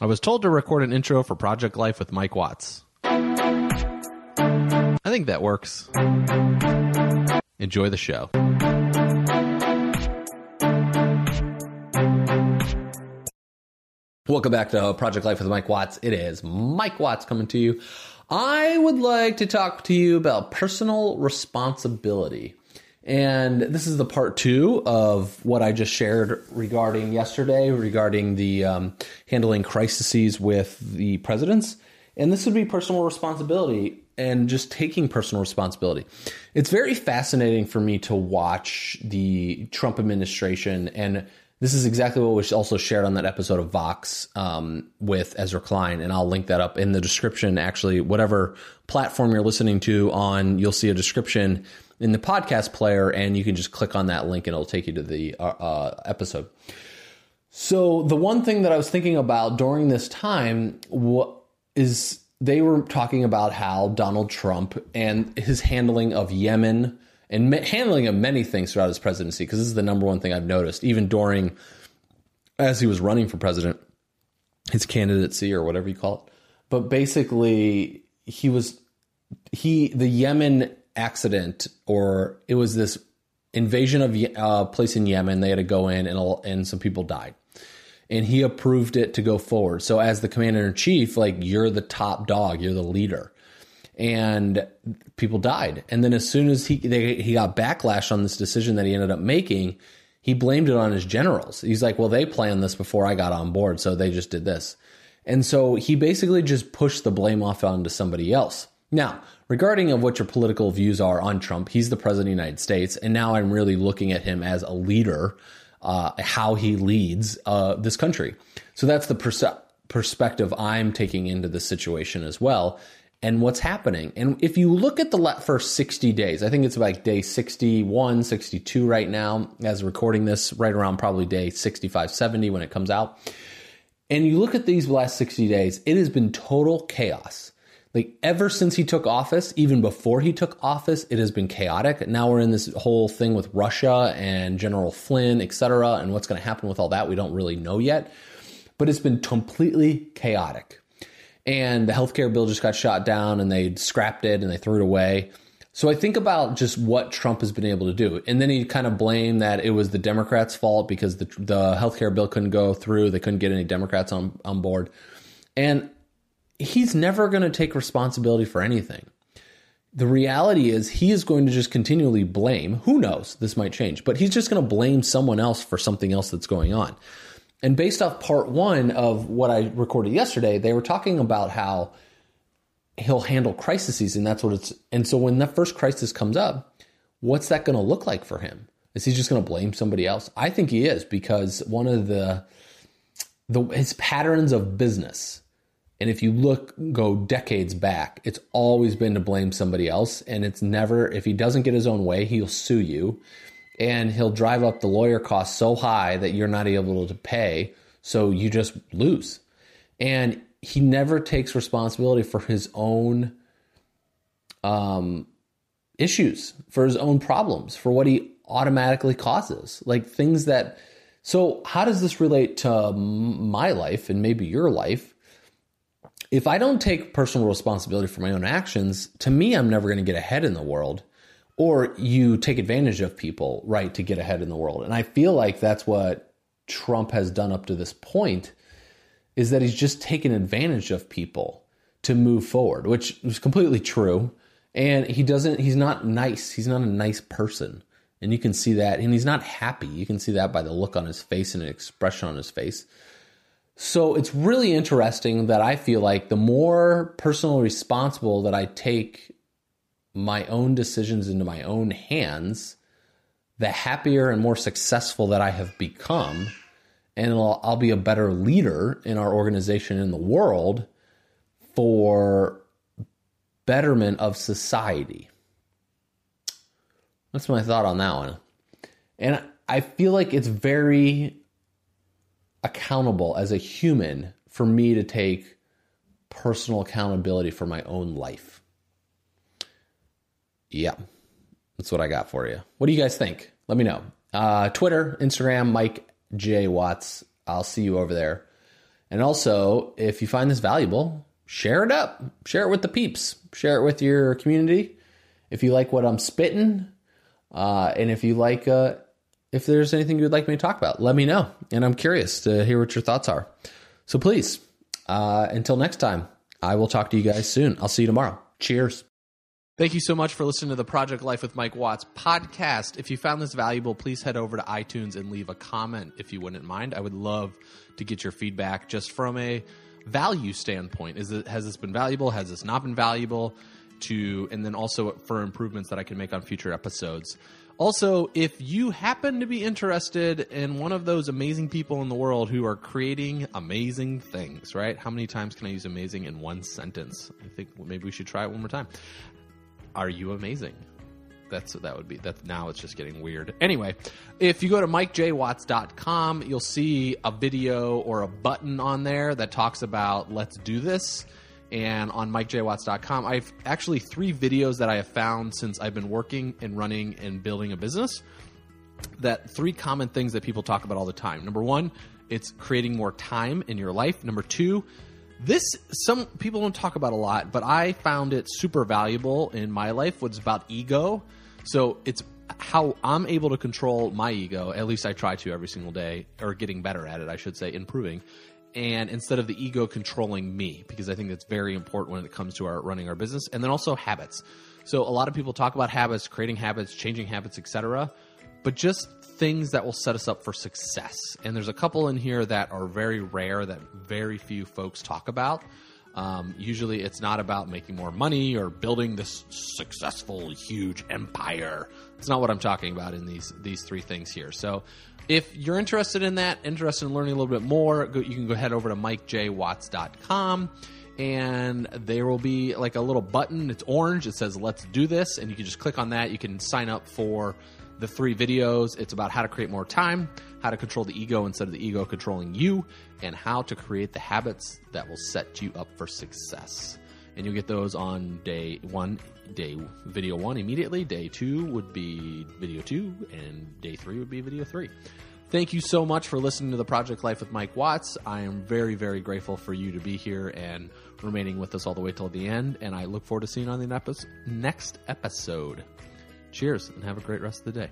I was told to record an intro for Project Life with Mike Watts. I think that works. Enjoy the show. Welcome back to Project Life with Mike Watts. It is Mike Watts coming to you. I would like to talk to you about personal responsibility. And this is the part two of what I just shared regarding yesterday, regarding the um, handling crises with the presidents. And this would be personal responsibility and just taking personal responsibility. It's very fascinating for me to watch the Trump administration and this is exactly what was also shared on that episode of Vox um, with Ezra Klein, and I'll link that up in the description. Actually, whatever platform you're listening to on, you'll see a description in the podcast player, and you can just click on that link, and it'll take you to the uh, uh, episode. So the one thing that I was thinking about during this time is they were talking about how Donald Trump and his handling of Yemen and handling of many things throughout his presidency, because this is the number one thing I've noticed, even during as he was running for president, his candidacy or whatever you call it. But basically, he was he the Yemen accident, or it was this invasion of a uh, place in Yemen. They had to go in, and and some people died, and he approved it to go forward. So as the commander in chief, like you're the top dog, you're the leader and people died. And then as soon as he they, he got backlash on this decision that he ended up making, he blamed it on his generals. He's like, "Well, they planned this before I got on board, so they just did this." And so he basically just pushed the blame off onto somebody else. Now, regarding of what your political views are on Trump, he's the president of the United States, and now I'm really looking at him as a leader, uh, how he leads uh, this country. So that's the perspective I'm taking into the situation as well and what's happening. And if you look at the first 60 days, I think it's like day 61, 62 right now, as recording this, right around probably day 65, 70 when it comes out. And you look at these last 60 days, it has been total chaos. Like ever since he took office, even before he took office, it has been chaotic. Now we're in this whole thing with Russia and General Flynn, et cetera, and what's going to happen with all that, we don't really know yet. But it's been completely chaotic and the healthcare bill just got shot down and they scrapped it and they threw it away. So I think about just what Trump has been able to do. And then he kind of blamed that it was the Democrats' fault because the, the healthcare bill couldn't go through. They couldn't get any Democrats on, on board. And he's never going to take responsibility for anything. The reality is he is going to just continually blame. Who knows? This might change, but he's just going to blame someone else for something else that's going on. And based off part one of what I recorded yesterday, they were talking about how he'll handle crises, and that's what it's. And so when that first crisis comes up, what's that going to look like for him? Is he just going to blame somebody else? I think he is because one of the the his patterns of business, and if you look go decades back, it's always been to blame somebody else, and it's never if he doesn't get his own way, he'll sue you and he'll drive up the lawyer costs so high that you're not able to pay. So you just lose. And he never takes responsibility for his own um, issues, for his own problems, for what he automatically causes. Like things that. So, how does this relate to my life and maybe your life? If I don't take personal responsibility for my own actions, to me, I'm never going to get ahead in the world or you take advantage of people, right, to get ahead in the world. And I feel like that's what Trump has done up to this point is that he's just taken advantage of people to move forward, which is completely true. And he doesn't, he's not nice. He's not a nice person. And you can see that. And he's not happy. You can see that by the look on his face and the expression on his face. So it's really interesting that I feel like the more personal responsible that I take my own decisions into my own hands, the happier and more successful that I have become. And I'll, I'll be a better leader in our organization in the world for betterment of society. That's my thought on that one. And I feel like it's very accountable as a human for me to take personal accountability for my own life. Yeah, that's what I got for you. What do you guys think? Let me know. Uh, Twitter, Instagram, Mike J Watts. I'll see you over there. And also, if you find this valuable, share it up. Share it with the peeps. Share it with your community. If you like what I'm spitting, uh, and if you like, uh, if there's anything you'd like me to talk about, let me know. And I'm curious to hear what your thoughts are. So please, uh, until next time, I will talk to you guys soon. I'll see you tomorrow. Cheers. Thank you so much for listening to the Project Life with Mike Watts podcast. If you found this valuable, please head over to iTunes and leave a comment if you wouldn't mind. I would love to get your feedback just from a value standpoint. Is it has this been valuable? Has this not been valuable? To and then also for improvements that I can make on future episodes. Also, if you happen to be interested in one of those amazing people in the world who are creating amazing things, right? How many times can I use amazing in one sentence? I think maybe we should try it one more time. Are you amazing? That's what that would be that now it's just getting weird. Anyway, if you go to mikejwatts.com, you'll see a video or a button on there that talks about let's do this. And on mikejwatts.com, I've actually three videos that I have found since I've been working and running and building a business. That three common things that people talk about all the time. Number one, it's creating more time in your life. Number two, this some people don't talk about a lot, but I found it super valuable in my life. Was about ego. So it's how I'm able to control my ego. At least I try to every single day, or getting better at it, I should say, improving. And instead of the ego controlling me, because I think that's very important when it comes to our running our business, and then also habits. So a lot of people talk about habits, creating habits, changing habits, etc. But just things that will set us up for success. And there's a couple in here that are very rare that very few folks talk about. Um, usually, it's not about making more money or building this successful, huge empire. It's not what I'm talking about in these these three things here. So, if you're interested in that, interested in learning a little bit more, go, you can go head over to mikejwatts.com and there will be like a little button. It's orange. It says "Let's do this," and you can just click on that. You can sign up for the three videos. It's about how to create more time, how to control the ego instead of the ego controlling you, and how to create the habits that will set you up for success. And you'll get those on day one, day video one immediately. Day two would be video two, and day three would be video three. Thank you so much for listening to the Project Life with Mike Watts. I am very, very grateful for you to be here and remaining with us all the way till the end. And I look forward to seeing you on the next episode. Cheers and have a great rest of the day.